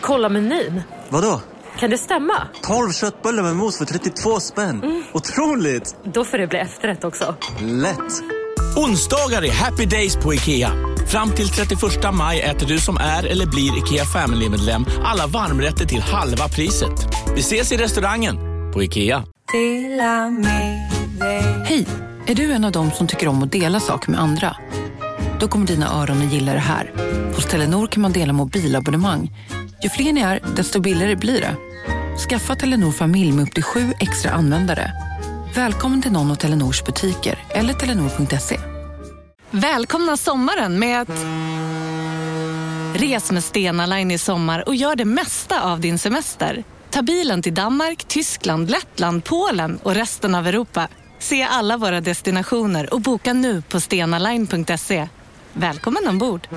Kolla menyn. Vadå? Kan det stämma? 12 köttbullar med mos för 32 spänn. Mm. Otroligt! Då får det bli efterrätt också. Lätt! Onsdagar är happy days på IKEA. Fram till 31 maj äter du som är eller blir IKEA Family-medlem alla varmrätter till halva priset. Vi ses i restaurangen på IKEA. Hej! Är du en av dem som tycker om att dela saker med andra? Då kommer dina öron att gilla det här. Hos Telenor kan man dela mobilabonnemang. Ju fler ni är, desto billigare blir det. Skaffa Telenor familj med upp till sju extra användare. Välkommen till någon av Telenors butiker eller telenor.se. Välkomna sommaren med att... Res med Stena Line i sommar och gör det mesta av din semester. Ta bilen till Danmark, Tyskland, Lettland, Polen och resten av Europa. Se alla våra destinationer och boka nu på stenaline.se. Välkommen ombord!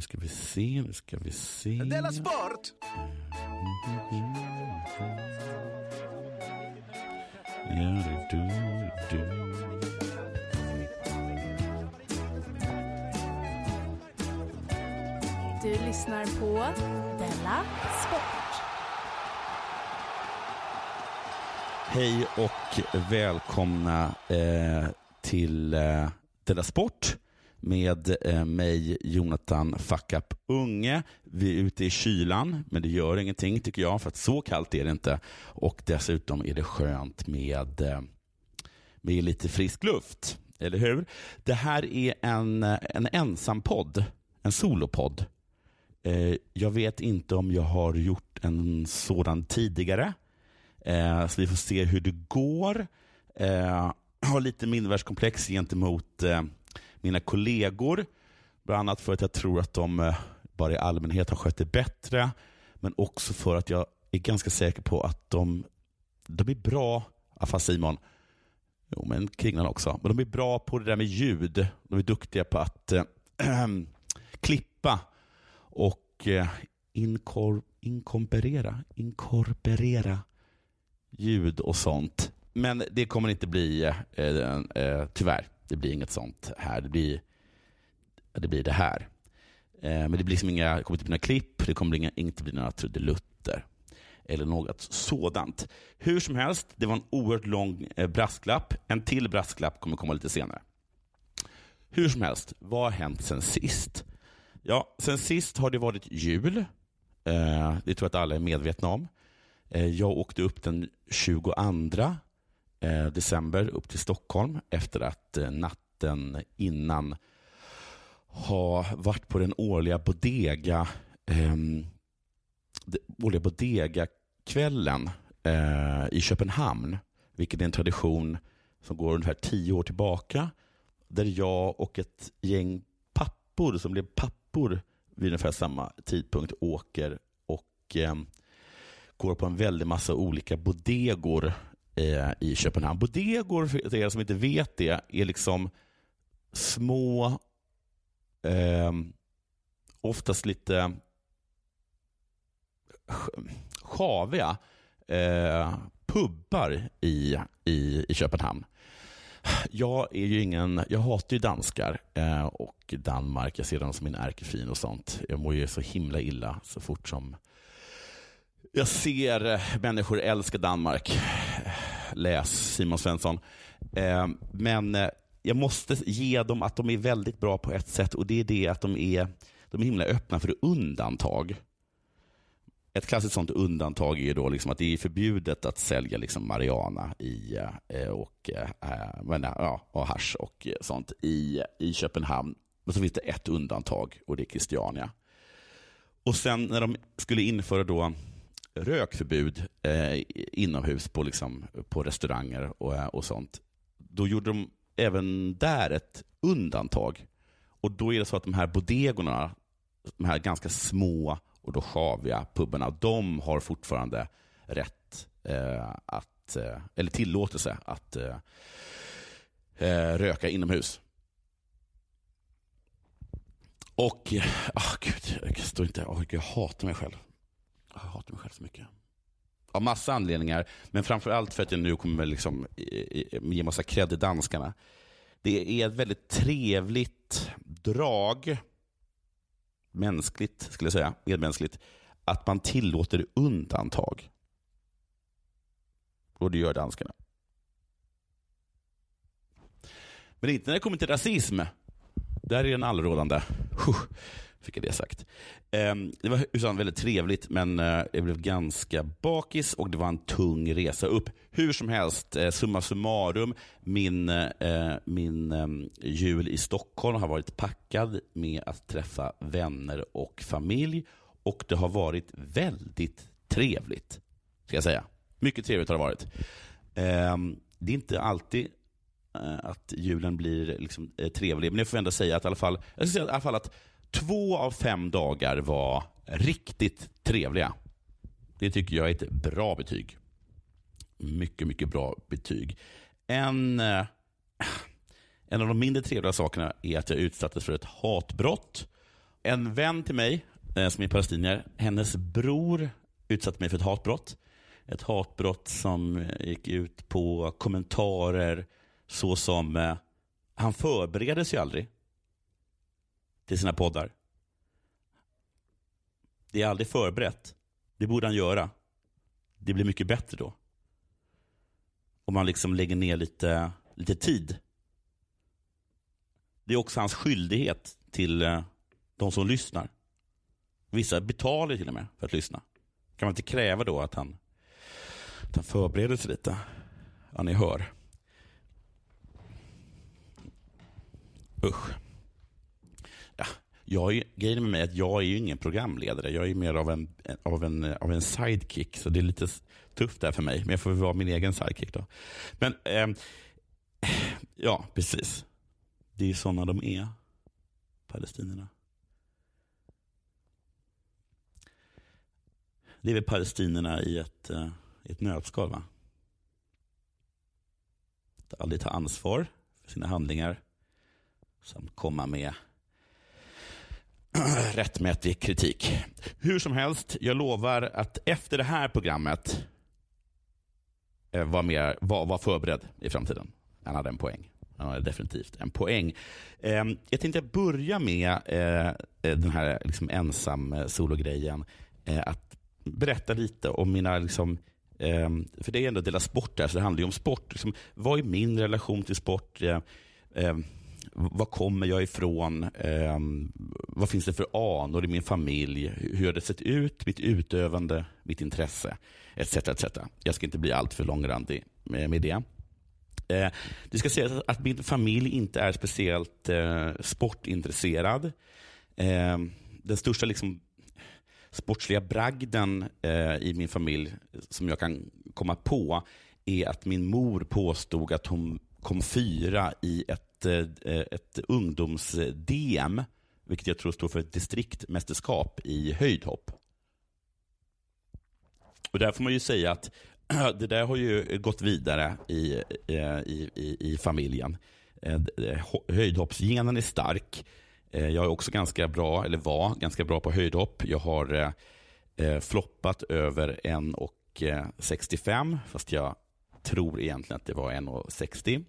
Nu ska vi se, nu ska vi se. Della Sport! Ja, du, du. Du lyssnar på Della Sport. Hej och välkomna eh, till eh, Della Sport med eh, mig, Jonathan Fuckup Unge. Vi är ute i kylan, men det gör ingenting tycker jag, för att så kallt är det inte. Och dessutom är det skönt med, eh, med lite frisk luft. Eller hur? Det här är en, en ensam podd, en solopodd. Eh, jag vet inte om jag har gjort en sådan tidigare. Så vi får se hur det går. Jag har lite mindervärdeskomplex gentemot eh, mina kollegor. Bland annat för att jag tror att de eh, bara i allmänhet har skött det bättre. Men också för att jag är ganska säker på att de, de är bra, ah, fast Simon, jo men Kringlan också, men de är bra på det där med ljud. De är duktiga på att äh, klippa och eh, äh, inkor, inkorporera, inkorporera ljud och sånt. Men det kommer inte bli, äh, äh, tyvärr, det blir inget sånt här. Det blir det, blir det här. Eh, men det blir liksom inga, det kommer inte bli några klipp, det kommer inga, inte bli några trudelutter eller något sådant. Hur som helst, det var en oerhört lång eh, brasklapp. En till brasklapp kommer komma lite senare. Hur som helst, vad har hänt sen sist? Ja, sen sist har det varit jul. Eh, det tror jag att alla är medvetna om. Jag åkte upp den 22 Eh, december upp till Stockholm efter att eh, natten innan ha varit på den årliga bodega eh, årliga bodega-kvällen eh, i Köpenhamn, vilket är en tradition som går ungefär tio år tillbaka, där jag och ett gäng pappor som blev pappor vid ungefär samma tidpunkt åker och eh, går på en väldig massa olika bodegor. Eh, i Köpenhamn. Bodegor, för er som inte vet det, är liksom små, eh, oftast lite sjaviga eh, pubbar i, i, i Köpenhamn. Jag är ju ingen, jag hatar ju danskar eh, och Danmark. Jag ser dem som min ärkefin och sånt. Jag mår ju så himla illa så fort som jag ser eh, människor älska Danmark. Läs Simon Svensson. Eh, men eh, jag måste ge dem att de är väldigt bra på ett sätt och det är det att de är, de är himla öppna för undantag. Ett klassiskt sånt undantag är då liksom att det är förbjudet att sälja liksom marijuana i, eh, och, men, ja, och hash och sånt i, i Köpenhamn. Men så finns det ett undantag och det är Christiania. Och sen när de skulle införa då rökförbud eh, inomhus på, liksom, på restauranger och, eh, och sånt, då gjorde de även där ett undantag. Och då är det så att de här bodegorna, de här ganska små och då sjaviga pubarna, de har fortfarande rätt eh, att, eh, eller tillåtelse att eh, eh röka inomhus. Och, oh, gud, jag står inte, oh, jag hatar mig själv. Jag hatar mig själv så mycket. Av massa anledningar, men framförallt för att jag nu kommer liksom ge massa cred till danskarna. Det är ett väldigt trevligt drag, mänskligt skulle jag säga, medmänskligt, att man tillåter undantag. Och det gör danskarna. Men inte när det kommer till rasism. Där är den allrådande. Fick jag det sagt. Ehm, det var utan väldigt trevligt, men eh, jag blev ganska bakis och det var en tung resa upp. Hur som helst, eh, summa summarum, min, eh, min ehm, jul i Stockholm har varit packad med att träffa vänner och familj och det har varit väldigt trevligt, ska jag säga. Mycket trevligt har det varit. Ehm, det är inte alltid att julen blir liksom, trevlig. Men jag får ändå säga att i alla fall, jag ska säga i alla fall att två av fem dagar var riktigt trevliga. Det tycker jag är ett bra betyg. Mycket, mycket bra betyg. En, eh, en av de mindre trevliga sakerna är att jag utsattes för ett hatbrott. En vän till mig, eh, som är palestinier, hennes bror utsatte mig för ett hatbrott. Ett hatbrott som eh, gick ut på kommentarer såsom han förberedde sig aldrig till sina poddar. Det är aldrig förberett. Det borde han göra. Det blir mycket bättre då. Om man liksom lägger ner lite, lite tid. Det är också hans skyldighet till eh, de som lyssnar. Vissa betalar till och med för att lyssna. Kan man inte kräva då att han, att han förbereder sig lite? Ja, ni hör. Usch. Jag är, grejen med mig är att jag är ju ingen programledare. Jag är mer av en, av en, av en sidekick, så det är lite tufft där för mig. Men jag får väl vara min egen sidekick då. Men, eh, ja, precis. Det är ju sådana de är, palestinierna. Det är väl palestinierna i ett, eh, i ett nötskal, va? Att aldrig ta ansvar för sina handlingar samt komma med rättmätig kritik. Hur som helst, jag lovar att efter det här programmet eh, var, mer, var, var förberedd i framtiden. Han hade en poäng. Han hade definitivt en poäng. Eh, jag tänkte börja med eh, eh den här liksom ensam-sologrejen. Eh, eh, att berätta lite om mina liksom, ehm, för det är ändå Dela Sport där, så det handlar ju om sport. Liksom, vad är min relation till sport? Eh, ehm, var kommer jag ifrån? Eh, vad finns det för anor i min familj? Hur har det sett ut? Mitt utövande, mitt intresse, etc. etc. Jag ska inte bli alltför långrandig med, med det. Eh, det ska sägas att min familj inte är speciellt eh, sportintresserad. Eh, den största liksom, sportsliga bragden eh, i min familj som jag kan komma på är att min mor påstod att hon kom fyra i ett, ett, eh, ett ungdoms-DM, vilket jag tror står för ett distriktmästerskap i höjdhopp. Och där får man ju säga att det där har ju gått vidare i, eh, i, i, i familjen. Eh, höjdhoppsgenen är stark. Jag är också ganska bra, eller var ganska bra på höjdhopp. Jag har floppat över 1,65 fast jag tror egentligen att det var 1,60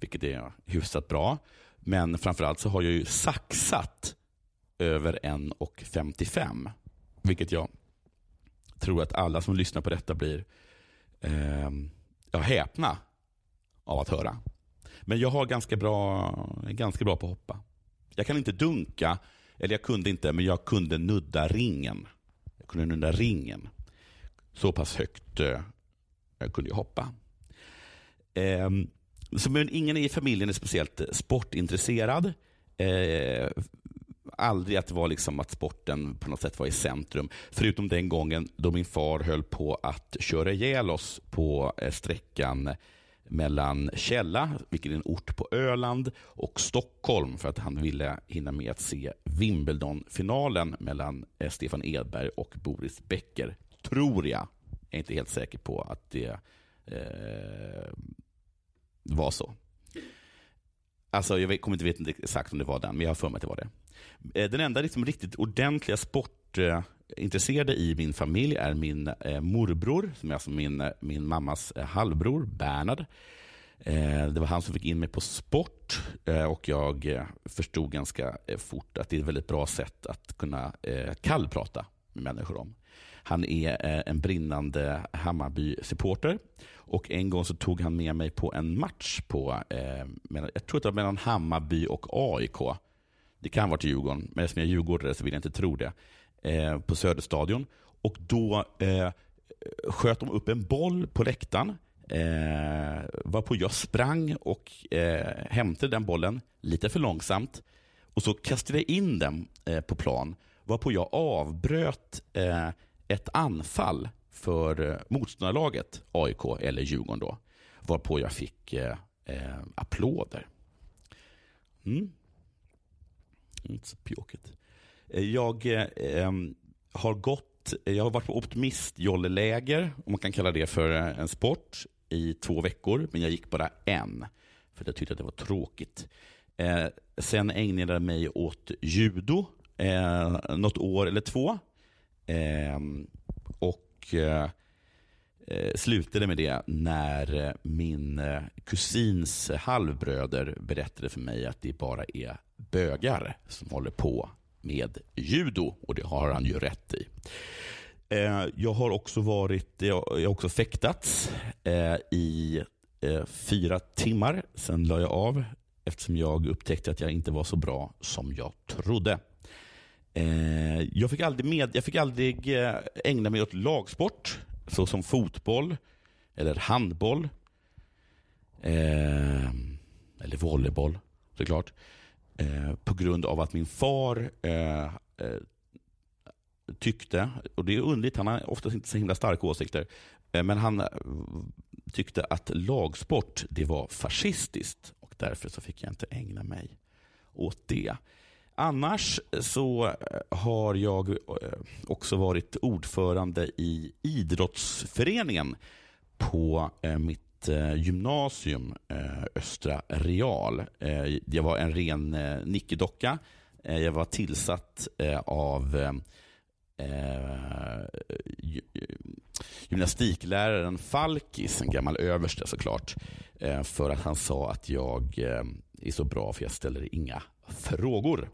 vilket är hyfsat bra. Men framförallt så har jag ju saxat över 1,55 vilket jag tror att alla som lyssnar på detta blir eh, ja, häpna av att höra. Men jag har ganska bra, ganska bra på att hoppa. Jag kan inte dunka, eller jag kunde inte, men jag kunde nudda ringen. Jag kunde nudda ringen. Så pass högt eh, kunde jag hoppa. Eh, så, men ingen i familjen är speciellt eh, sportintresserad. Eh, aldrig att det var liksom att sporten på något sätt var i centrum. Förutom den gången då min far höll på att köra ihjäl oss på eh, sträckan mellan Källa, vilket är en ort på Öland, och Stockholm för att han ville hinna med att se Wimbledon-finalen mellan eh, Stefan Edberg och Boris Becker. Tror jag. Jag är inte helt säker på att det eh, var så. Alltså, jag kommer inte veta exakt om det var den, men jag har för mig att det var det. Eh, den enda liksom riktigt ordentliga sportintresserade i min familj är min eh, morbror, som är alltså min, eh, min mammas halvbror, Bernhard. Det var han som fick in mig på sport och jag förstod ganska fort att det är ett väldigt bra sätt att kunna kallprata med människor om. Han är eh, en brinnande Hammarby-supporter och en gång så tog han med mig på en match på, eh, jag tror att det var mellan Hammarby och AIK. Det kan vara till Djurgården, men eftersom jag är djurgårdare så vill jag inte tro det. Eh, på Söderstadion. Och då eh, sköt de upp en boll på läktaren. Eh, varpå jag sprang och eh, hämtade den bollen lite för långsamt. Och så kastade jag in den eh, på plan. Varpå jag avbröt eh, ett anfall för eh, motståndarlaget, AIK eller Djurgården då. Varpå jag fick eh, eh, applåder. Mm. Inte så pjåkigt. Eh, jag eh, har gått, jag har varit på optimistjolleläger, om man kan kalla det för eh, en sport, i två veckor. Men jag gick bara en, för jag tyckte att det var tråkigt. Eh, sen ägnade jag mig åt judo, eh, något år eller två. Ehm, och eh, eh, slutade med det när eh, min eh, kusins halvbröder berättade för mig att det bara är bögar som håller på med judo och det har han ju rätt i. Eh, Jag har också varit, jag har också fäktats eh, i eh, fyra timmar. Sen la jag av eftersom jag upptäckte att jag inte var så bra som jag trodde. Eh, Jag fick aldrig, med, jag fick aldrig eh, ägna mig åt lagsport såsom fotboll eller handboll. Eh, Eller volleyboll såklart. Eh, På grund av att min far eh, eh, tyckte, och det är underligt, han har oftast inte så himla starka åsikter, eh, men han eh, tyckte att lagsport det var fascistiskt och därför så fick jag inte ägna mig åt det. Annars så eh, har jag eh, också varit ordförande i idrottsföreningen på eh, mitt gymnasium, Östra Real. Jag var en ren nickedocka. Jag var tillsatt av gymnastikläraren Falkis, en gammal överste såklart, för att han sa att jag är så bra för jag ställer inga frågor.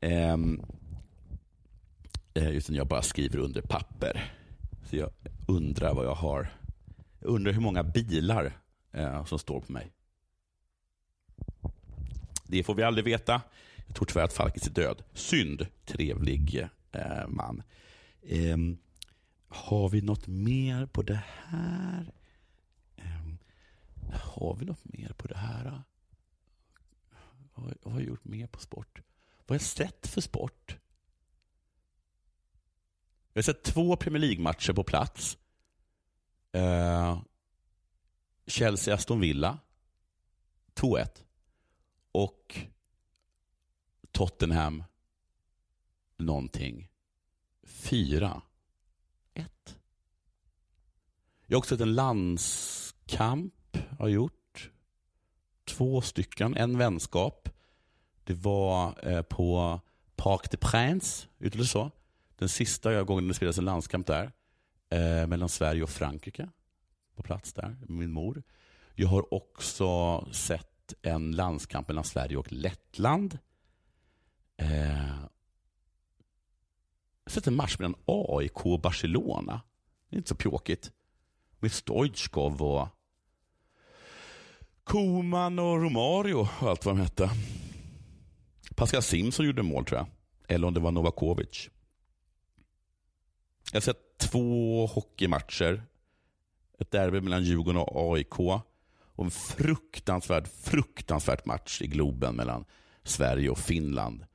Ehm, eh, jag bara skriver under papper. Så jag undrar vad jag har. Jag undrar hur många bilar eh, som står på mig. Det får vi aldrig veta. Jag tror tyvärr att Falkis är död. Synd. Trevlig eh, man. Eh, har vi något mer på det här? Eh, har vi något mer på det här? Vad, vad har jag gjort mer på sport? Vad har jag sett för sport? Jag har sett två Premier League-matcher på plats. Eh, Chelsea-Aston Villa. 2-1. Och Tottenham någonting. 4-1. Jag har också sett en landskamp. Har gjort. Två stycken. En vänskap. Det var eh, på Parc des Princes, uttalar så? Den sista gången det spelades en landskamp där. Eh, mellan Sverige och Frankrike. På plats där, med min mor. Jag har också sett en landskamp mellan Sverige och Lettland. Eh, jag har sett en match mellan AIK och Barcelona. Det är inte så pjåkigt. Med Stoitjkov och Koman och Romario och allt vad de hette. Pascal Simson gjorde mål tror jag. Eller om det var Novakovic. Jag har sett två hockeymatcher. Ett derby mellan Djurgården och AIK. Och en fruktansvärd, fruktansvärd match i Globen mellan Sverige och Finland.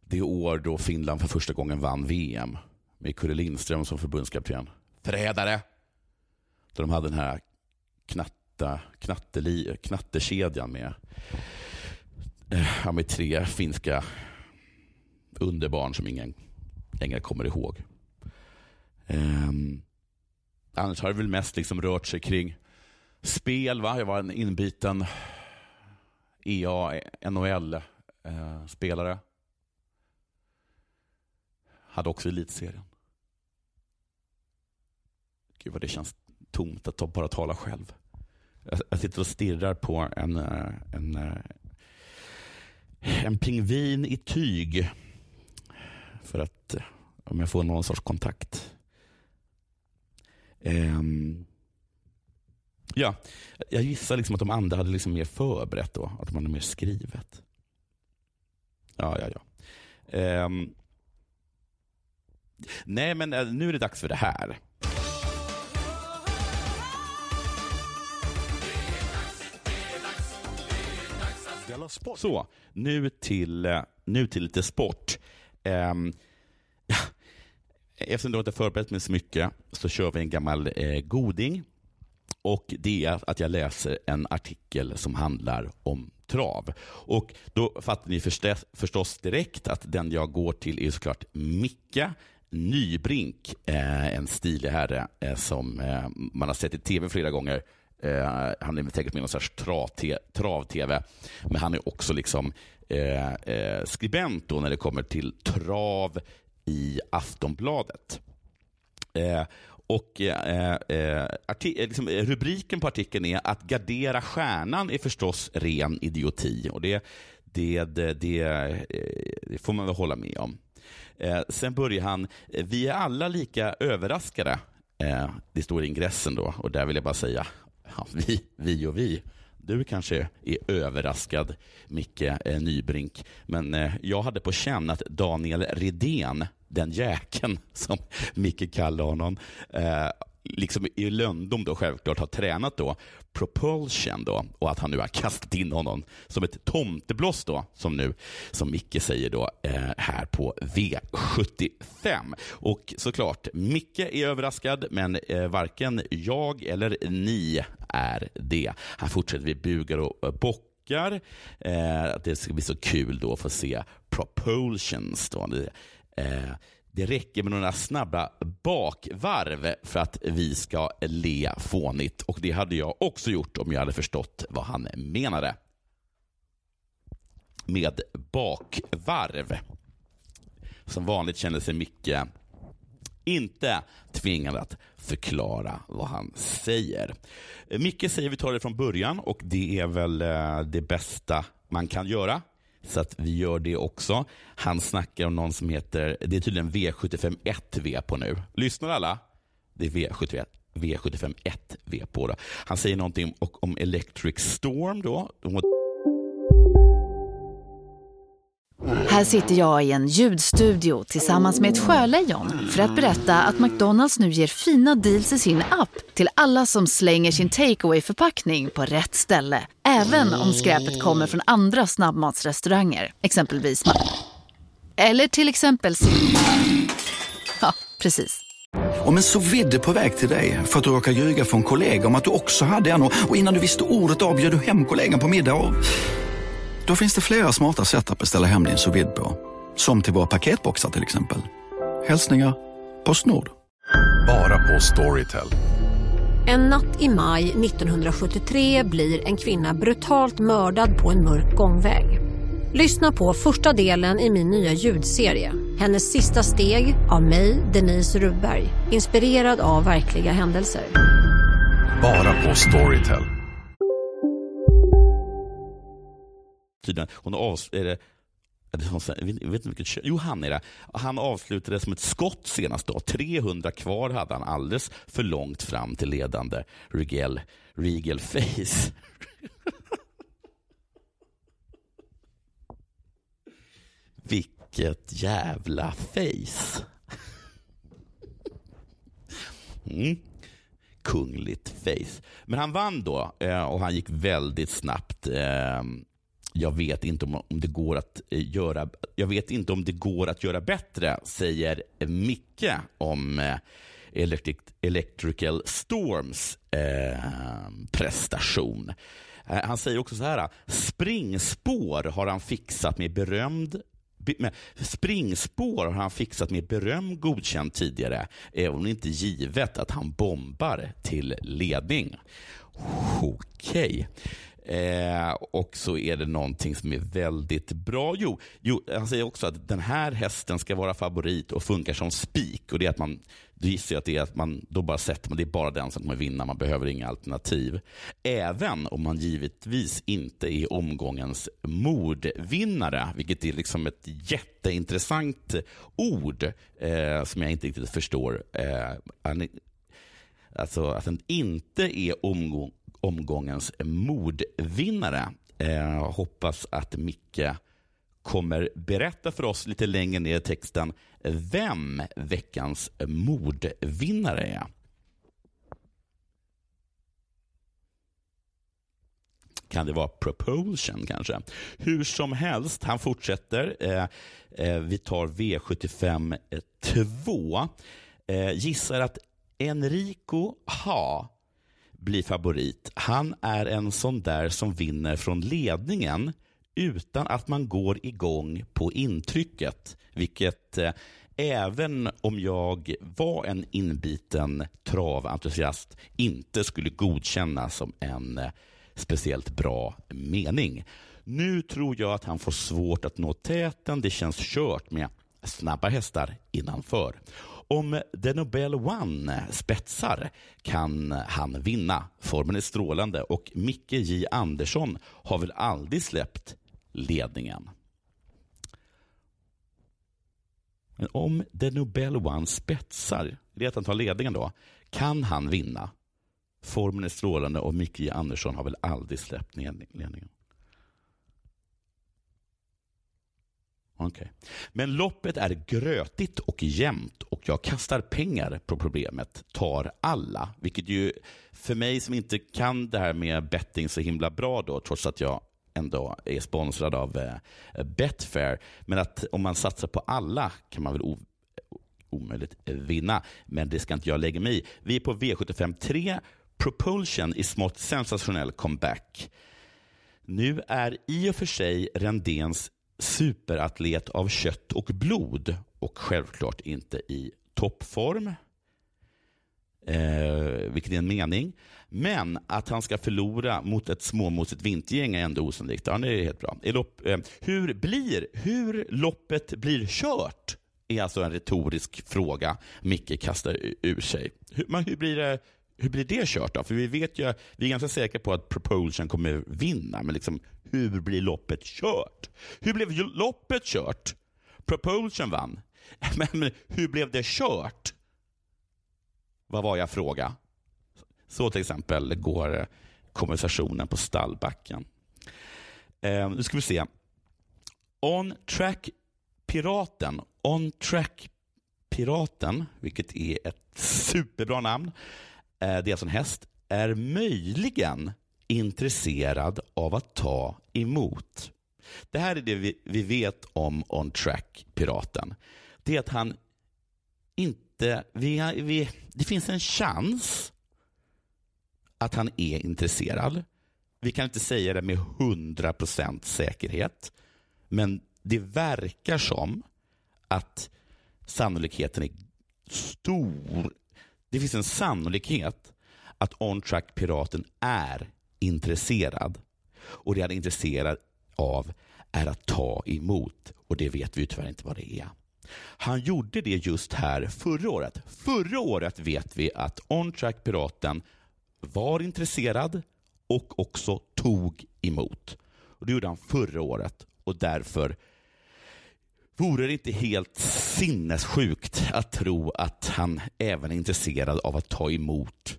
Det år då Finland för första gången vann VM. Med Kurre Lindström som förbundskapten. Förrädare! Då de hade den här knatta, knatteli, knattekedjan med, eh, ja, med tre finska underbarn som ingen längre kommer ihåg. Um, annars har det väl mest liksom rört sig kring spel. Va? Jag var en inbiten EA, NHL-spelare. Eh, Hade också elitserien. Gud vad det känns tomt att bara tala själv. Jag, sitter och stirrar på en, eh, en, eh, en pingvin i tyg. För att eh, om jag får någon sorts kontakt. Um, ja, jag gissar liksom att de andra hade liksom mer förberett då. Att de hade mer skrivet. Ja, ja, ja. Um, nej, men nu är det dags för det här. Så, nu till, eh, nu till lite sport. Um, eftersom du inte förberett mig så mycket så kör vi en gammal eh, goding. Och Det är att jag läser en artikel som handlar om trav. Och Då fattar ni förstås, förstås direkt att den jag går till är såklart Micke Nybrink, eh, en stilig herre eh, som eh, man har sett i tv flera gånger Eh, han är säkert med i någon sorts trav-tv, men han är också liksom eh, eh, skribent då när det kommer till trav i Aftonbladet. Eh, och eh, eh, eh liksom, eh, Rubriken på artikeln är att gardera stjärnan är förstås ren idioti. Och det, det, det, det, eh, det får man väl hålla med om. sen börjar han, vi är alla lika överraskade. det står i ingressen då och där vill jag bara säga, ja, vi, vi och vi. Du kanske är överraskad, Micke eh, Nybrink, men eh, jag hade på känn att Daniel Redén, den jäkeln som Micke kallar honom, eh, liksom i löndom då självklart har tränat då propulsion då och att han nu har kastat in honom som ett tomtebloss då som nu, som Micke säger då, eh, här på V75. Och såklart, Micke är överraskad, men eh, varken jag eller ni är det. Han fortsätter vi bugar och eh, bockar. Eh, det ska bli så kul då att få se propulsions. Då. Eh, det räcker med några snabba bakvarv för att vi ska le fånigt. Och det hade jag också gjort om jag hade förstått vad han menade. Med bakvarv. Som vanligt känner sig Micke inte tvingad att förklara vad han säger. Micke säger vi tar det från början och det är väl eh, det bästa man kan göra. Så att vi gör det också. Han snackar om någon som heter, det är tydligen V751V på nu. Lyssnar alla? Det är V751. V751, V. på. Då. Han säger någonting om Electric Storm. då. Här sitter jag i en ljudstudio tillsammans med ett sjölejon för att berätta att McDonalds nu ger fina deals i sin app till alla som slänger sin takeaway förpackning på rätt ställe. Även om skräpet kommer från andra snabbmatsrestauranger, exempelvis Eller till exempel Ja, precis. Om en så vidde på väg till dig för att du råkar ljuga från kollega om att du också hade en och innan du visste ordet av du hem kollegan på middag och... Då finns det flera smarta sätt att beställa hem din sous på. Som till våra paketboxar till exempel. Hälsningar Postnord. Bara på Storytel. En natt i maj 1973 blir en kvinna brutalt mördad på en mörk gångväg. Lyssna på första delen i min nya ljudserie. Hennes sista steg av mig, Denise Rubberg. Inspirerad av verkliga händelser. Bara på Storytel. Tydligen. Hon avslutade... är det, jag vet inte vilket kön. Jo, han är det. Han avslutade som ett skott senast då. 300 kvar hade han alldeles för långt fram till ledande Regal, Regal Face. Vilket jävla face. Mm. Kungligt face. Men han vann då eh, och han gick väldigt snabbt. Ehm, jag vet inte om, om det går att eh, göra jag vet inte om det går att göra bättre, säger Micke om eh, Electric, Electrical Storms eh, prestation. Eh, han säger också så här, springspår har han fixat med berömd Springspår har han fixat med beröm godkänt tidigare, även om det inte är givet att han bombar till ledning. Okej. Eh, och så är det någonting som är väldigt bra. Jo, jo, han säger också att den här hästen ska vara favorit och funkar som spik. Och det är att man, då gissar jag att det är att man då bara sätter man, det är bara den som kommer vinna, man behöver inga alternativ. Även om man givetvis inte är omgångens mordvinnare, vilket är liksom ett jätteintressant ord eh, som jag inte riktigt förstår. Eh, alltså att den inte är omgång, omgångens mordvinnare. Eh, hoppas att Micke kommer berätta för oss lite längre ner i texten vem veckans mordvinnare är. Kan det vara propulsion kanske? Hur som helst, han fortsätter. Eh, eh, vi tar V75 2. Eh, gissar att Enrico Ha bli favorit. Han är en sån där som vinner från ledningen utan att man går igång på intrycket. Vilket eh, även om jag var en inbiten traventusiast inte skulle godkänna som en eh, speciellt bra mening. Nu tror jag att han får svårt att nå täten. Det känns kört med snabba hästar innanför. Om The Nobel One spetsar kan han vinna. Formen är strålande och Micke J Andersson har väl aldrig släppt ledningen. Men om The Nobel One spetsar, det är att han tar ledningen då, kan han vinna. Formen är strålande och Micke J Andersson har väl aldrig släppt ledningen. Okay. Men loppet är grötigt och jämnt och jag kastar pengar på problemet, tar alla. Vilket ju för mig som inte kan det här med betting så himla bra då, trots att jag ändå är sponsrad av eh, Betfair. Men att om man satsar på alla kan man väl omöjligt eh, vinna. Men det ska inte jag lägga mig i. Vi är på V75 3. Propulsion i smått sensationell comeback. Nu är i och för sig Rendens superatlet av kött och blod och självklart inte i toppform. Eh, vilket är en mening. Men att han ska förlora mot ett småmosigt vintergäng är ändå osannolikt. Ja, det är helt bra. Lopp, eh, hur, blir, hur loppet blir kört är alltså en retorisk fråga Micke kastar ur sig. Hur, men hur blir det hur blir det kört då? För vi vet ju, vi är ganska säkra på att Propulsion kommer vinna, men liksom, hur blir loppet kört? Hur blev loppet kört? Propulsion vann. Men, men hur blev det kört? Vad var jag fråga? Så till exempel går konversationen på stallbacken. Eh, nu ska vi se. On Track Piraten, On Track Piraten, vilket är ett superbra namn, Eh, det är alltså en häst, är möjligen intresserad av att ta emot. Det här är det vi, vi vet om On Track-piraten. Det är att han inte... Vi, vi, det finns en chans att han är intresserad. Vi kan inte säga det med 100% säkerhet, men det verkar som att sannolikheten är stor det finns en sannolikhet att on-track-piraten är intresserad. Och det han är intresserad av är att ta emot och det vet vi tyvärr inte vad det är. Han gjorde det just här förra året. Förra året vet vi att on-track-piraten var intresserad och också tog emot. Och Det gjorde han förra året och därför Vore det inte helt sinnessjukt att tro att han även är intresserad av att ta emot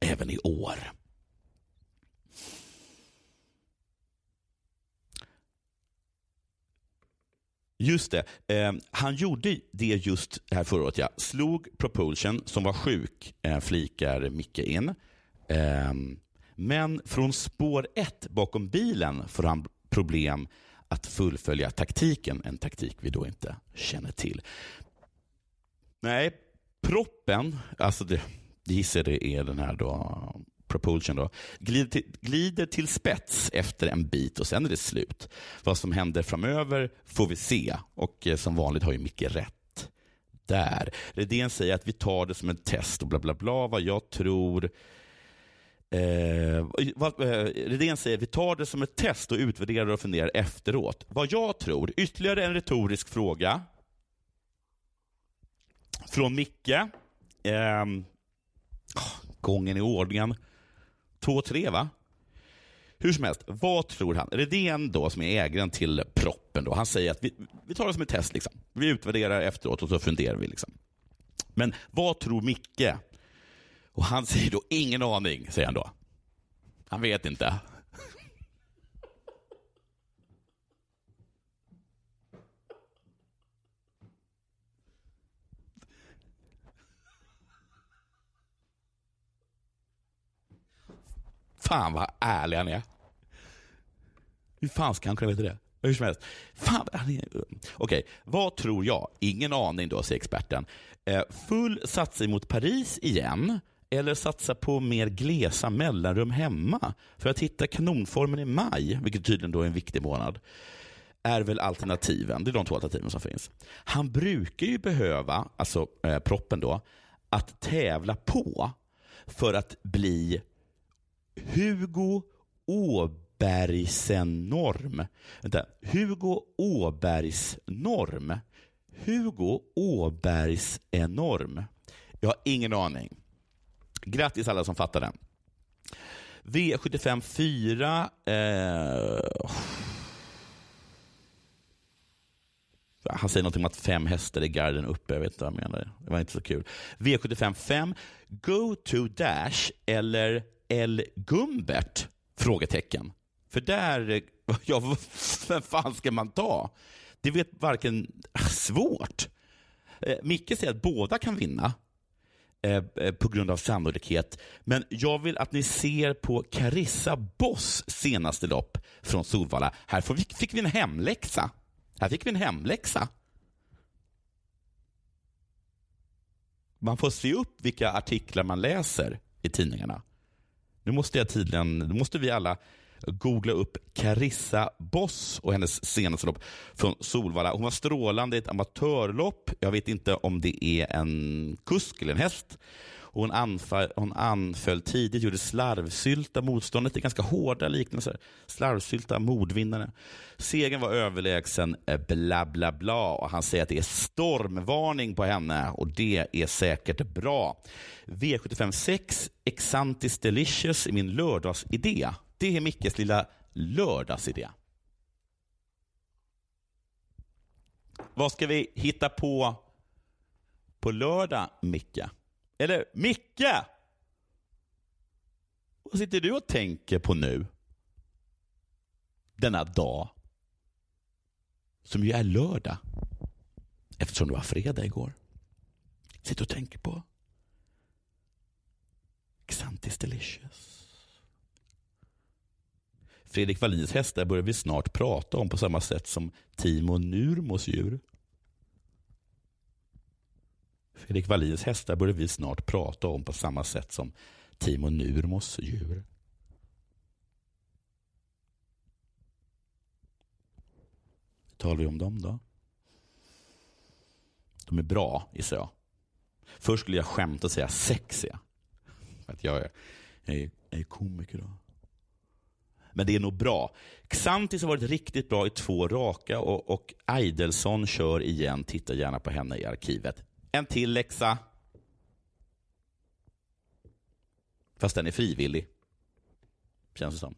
även i år? Just det. Eh, han gjorde det just här förra året. Ja. Slog Propulsion, som var sjuk, eh, flikar Micke in. Eh, men från spår ett bakom bilen får han problem att fullfölja taktiken, en taktik vi då inte känner till. Nej, proppen, alltså det, gissar det är den här då, propulsion då, glider till, glider till spets efter en bit och sen är det slut. Vad som händer framöver får vi se och eh, som vanligt har ju Micke rätt där. Redén säger att vi tar det som ett test och bla bla bla. Vad jag tror Eh, vad, eh, Redén säger vi tar det som ett test och utvärderar och funderar efteråt. Vad jag tror, ytterligare en retorisk fråga från Micke. Eh, gången i ordningen. Två, tre va? Hur som helst, vad tror han? Redén då, som är ägaren till proppen, då, han säger att vi, vi tar det som ett test. Liksom. Vi utvärderar efteråt och så funderar vi. Liksom. Men vad tror Micke? Och han säger då ingen aning, säger han då. Han vet inte. Fan vad ärlig han är. Hur fan ska han kunna veta det? Hur som helst. Fan, han är... Okej, vad tror jag? Ingen aning då, säger experten. Eh, full satsning mot Paris igen eller satsa på mer glesa mellanrum hemma för att hitta kanonformen i maj, vilket tydligen då är en viktig månad, är väl alternativen. Det är de två alternativen som finns. Han brukar ju behöva, alltså eh, proppen då, att tävla på för att bli Hugo Åbergsen-norm. Vänta, Hugo Åbergs-norm. Hugo Åbergsenorm. Jag har ingen aning. Grattis alla som fattar den. V75 4. Eh, han säger någonting om att fem hästar i garden uppe. Jag vet inte vad han menar. Det var inte så kul. V75 5. Go to Dash eller El Gumbert? Frågetecken. För där, eh, ja, vem fan ska man ta? Det vet varken ah, svårt. Eh, Micke säger att båda kan vinna Eh, eh, på grund av sannolikhet. Men jag vill att ni ser på Carissa Boss senaste lopp från Solvalla. Här vi, fick vi en hemläxa. Här fick vi en hemläxa. Man får se upp vilka artiklar man läser i tidningarna. Nu måste jag tydligen, nu måste vi alla googla upp Carissa Boss och hennes senaste lopp från Solvalla. Hon var strålande i ett amatörlopp. Jag vet inte om det är en kusk eller en häst. Hon, anfall, hon anföll tidigt, gjorde slarvsylta motståndet. Det är ganska hårda liknelser. Slarvsylta mordvinnare. Segern var överlägsen, eh, bla bla bla. Och han säger att det är stormvarning på henne och det är säkert bra. V75 6, Exantis Delicious, är min lördagsidé. Det är Mickes lilla lördagsidé. Vad ska vi hitta på på lördag, Micke? Eller Micke! Vad sitter du och tänker på nu? Denna dag. Som ju är lördag. Eftersom det var fredag igår. Sitter och tänker på Xantis Delicious. Fredrik Wallins hästar börjar vi snart prata om på samma sätt som Timo Nurmos djur. Fredrik Wallins hästar börjar vi snart prata om på samma sätt som Timo Nurmos djur. Hur talar vi om dem då? De är bra, gissar jag. Först skulle jag skämta och säga sexiga. Att jag är, jag är, jag är komiker då. Men det är nog bra. Xantis har varit riktigt bra i två raka och, och Eidelsson kör igen. Titta gärna på henne i arkivet. En till läxa. Fast den är frivillig. Känns det som.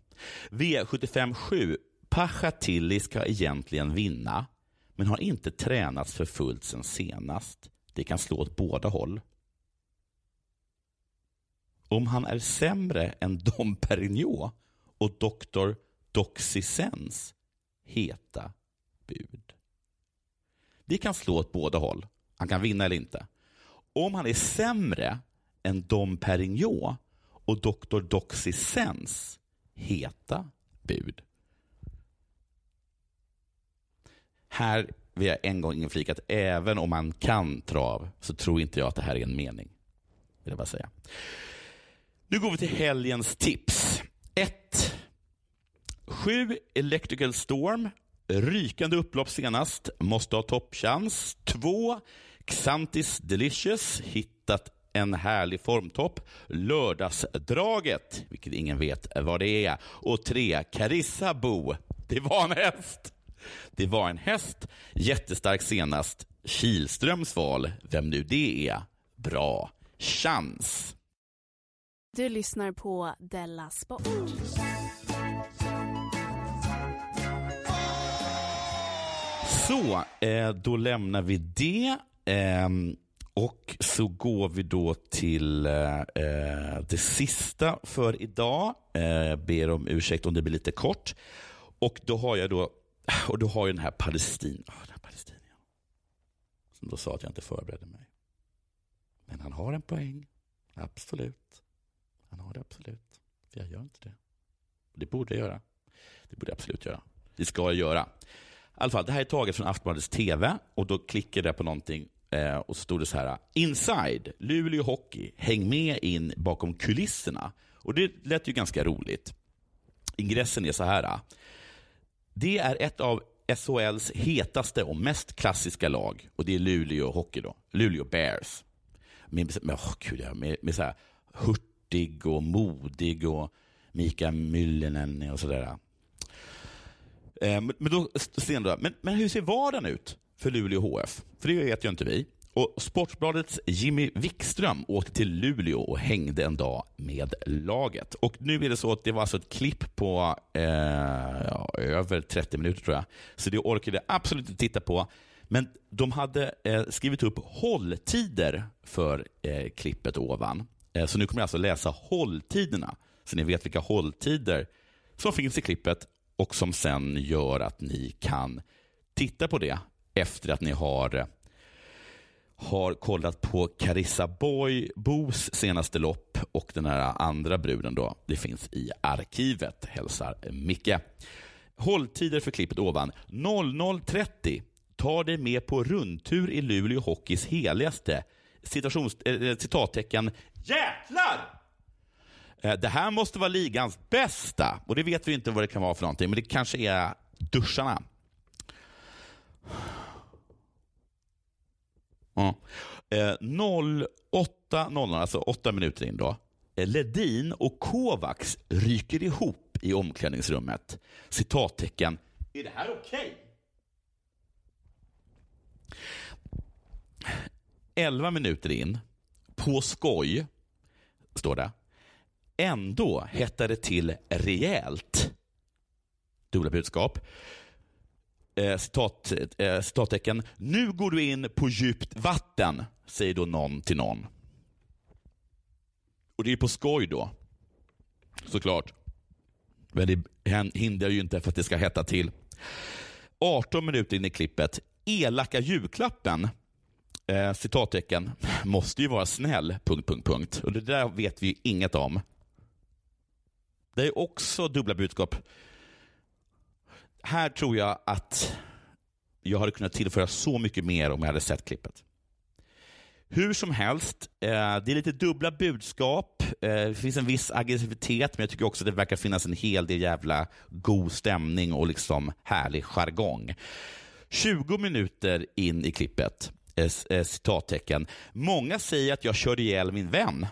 V75 7. Ska egentligen vinna, men har inte tränats för fullt sen senast. Det kan slå åt båda håll. Om han är sämre än Dom Perignon och Dr. Doxysens heta bud. Det kan slå åt båda håll. Han kan vinna eller inte. Om han är sämre än Dom Perignon och Dr. Doxysens heta bud. Här vill jag en gång inflika att även om man kan trav så tror inte jag att det här är en mening. Vill jag bara säga. Nu går vi till helgens tips. 1. 7 Electrical Storm. Rykande upplopp senast. Måste ha toppchans. 2. Xantis Delicious. Hittat en härlig formtopp. Lördagsdraget, vilket ingen vet vad det är. Och tre, Carissa Bo. Det var en häst. Det var en häst. Jättestark senast. Kilströms val, vem nu det är. Bra chans. Du lyssnar på Della Sport. Så, eh, då lämnar vi det. Ehm, och så går vi då till eh, eh, det sista för idag. Ber om ursäkt om det blir lite kort. Och då har jag då, och då har jag den här Palestin, oh, den här Palestiniern. Som då sa att jag inte förberedde mig. Men han har en poäng. Absolut. Han har det absolut. För jag gör inte det. Det borde jag göra. Det borde jag absolut göra. Det ska jag göra. I alla fall, det här är taget från Aftonbladets TV och då klickade jag på någonting eh, och så stod det så här. Inside, Luleå Hockey, häng med in bakom kulisserna. Och det lät ju ganska roligt. Ingressen är så här. Ah. Det är ett av SHLs hetaste och mest klassiska lag och det är Luleå Hockey då. Luleå Bears. Med, med, oh, Gud, med, med så här hurtig och modig och Mika Myllinen och sådär. Eh, men, men, då, men, men hur ser vardagen ut för Luleå HF? För det vet ju inte vi. Och Sportbladets Jimmy Wikström åkte till Luleå och hängde en dag med laget. Och Nu är det så att det var alltså ett klipp på eh, ja, över 30 minuter tror jag. Så det orkade jag absolut inte titta på. Men de hade eh, skrivit upp hålltider för eh, klippet ovan. Eh, så nu kommer jag alltså läsa hålltiderna. Så ni vet vilka hålltider som finns i klippet och som sen gör att ni kan titta på det efter att ni har har kollat på Carissa Boy, Bos senaste lopp och den här andra bruden. då. Det finns i arkivet, hälsar Micke. Hålltider för klippet ovan. 00.30 tar dig med på rundtur i Luleå Hockeys heligaste citations, äh, citattecken jäklar! Det här måste vara ligans bästa och det vet vi inte vad det kan vara för någonting, men det kanske är duscharna. Ja. Eh, 08.00, alltså åtta minuter in då. Ledin och Kovacs ryker ihop i omklädningsrummet. Citattecken. Är det här okej? Okay? 11 minuter in, på skoj, står det. Ändå hettar det till rejält. Dubbla budskap. Eh, citat, eh, citattecken. Nu går du in på djupt vatten, säger då någon till någon. Och det är på skoj då, såklart. Men det hindrar ju inte för att det ska hetta till. 18 minuter in i klippet. Elaka julklappen eh, citattecken, måste ju vara snäll, punkt, punkt, punkt. Och det där vet vi ju inget om. Det är också dubbla budskap. Här tror jag att jag hade kunnat tillföra så mycket mer om jag hade sett klippet. Hur som helst, eh, det är lite dubbla budskap. Eh, det finns en viss aggressivitet, men jag tycker också att det verkar finnas en hel del jävla god stämning och liksom härlig jargong. 20 minuter in i klippet Eh, eh, citattecken. Många säger att jag körde ihjäl min vän.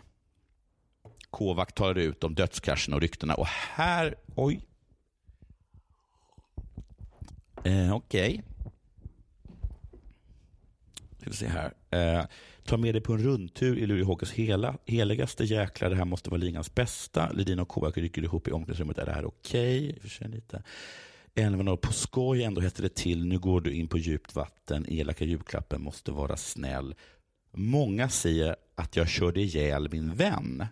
Kovac talar ut om dödskraschen och ryktena och här, oj. Eh, Okej. Okay. Ska vi se här. Eh, ta med dig på en rundtur i Luleå Hockeys hela, heligaste jäklar. Det här måste vara ligans bästa. Ledin och Kovac rycker ihop i omklädningsrummet. Är det här okej? Okay? lite. Elvan på skoj ändå hette det till. Nu går du in på djupt vatten. Elaka julklappen måste vara snäll. Många säger att jag körde ihjäl min vän.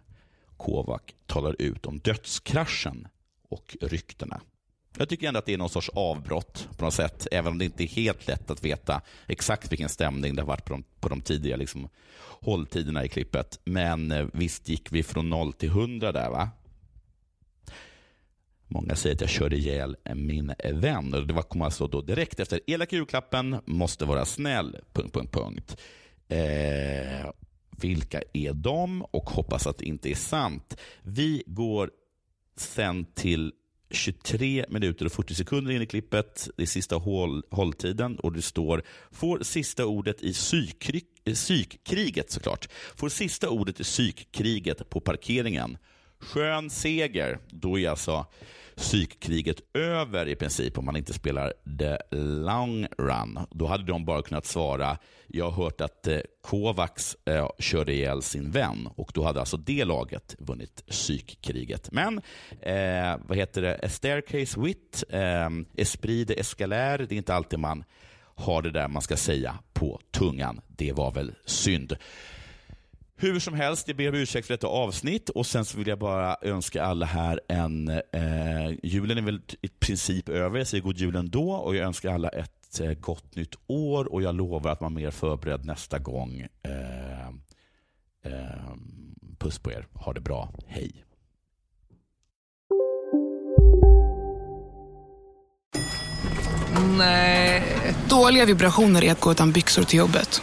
Kovac talar ut om dödskraschen och ryktena. Jag tycker ändå att det är någon sorts avbrott på något sätt, även om det inte är helt lätt att veta exakt vilken stämning det har varit på de, på de tidiga liksom, hålltiderna i klippet. Men eh, visst gick vi från 0 till 100 där va? Många säger att jag körde ihjäl min vän. Och det kom alltså då direkt efter elaka julklappen, måste vara snäll, punkt, punkt, punkt. Eh, vilka är de? Och hoppas att det inte är sant. Vi går sen till 23 minuter och 40 sekunder in i klippet. Det är sista håll, hålltiden och det står får sista ordet i eh, psykkriget såklart. Får sista ordet i psykkriget på parkeringen. Skön seger. Då är alltså psykkriget över i princip om man inte spelar the long run. Då hade de bara kunnat svara, jag har hört att eh, Kovacs eh, körde ihjäl sin vän och då hade alltså det laget vunnit psykkriget. Men eh, vad heter det, A staircase wit, eh, esprit de escalaire, det är inte alltid man har det där man ska säga på tungan. Det var väl synd. Hur som helst, jag ber om ursäkt för detta avsnitt och sen så vill jag bara önska alla här en... Eh, julen är väl i princip över, jag säger god jul ändå och jag önskar alla ett eh, gott nytt år och jag lovar att man är mer förberedd nästa gång. Eh, eh, puss på er, ha det bra, hej. Nej. Dåliga vibrationer är att gå utan byxor till jobbet.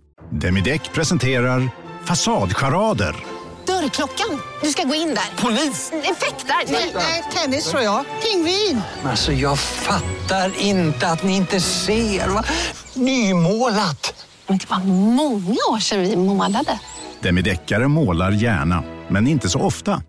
Demideck presenterar Fasadcharader. Dörrklockan. Du ska gå in där. Polis? Effektar? Nej, tennis tror jag. Pingvin. Alltså jag fattar inte att ni inte ser. Va? Nymålat. Men det var många år sedan vi målade. Demideckare målar gärna, men inte så ofta.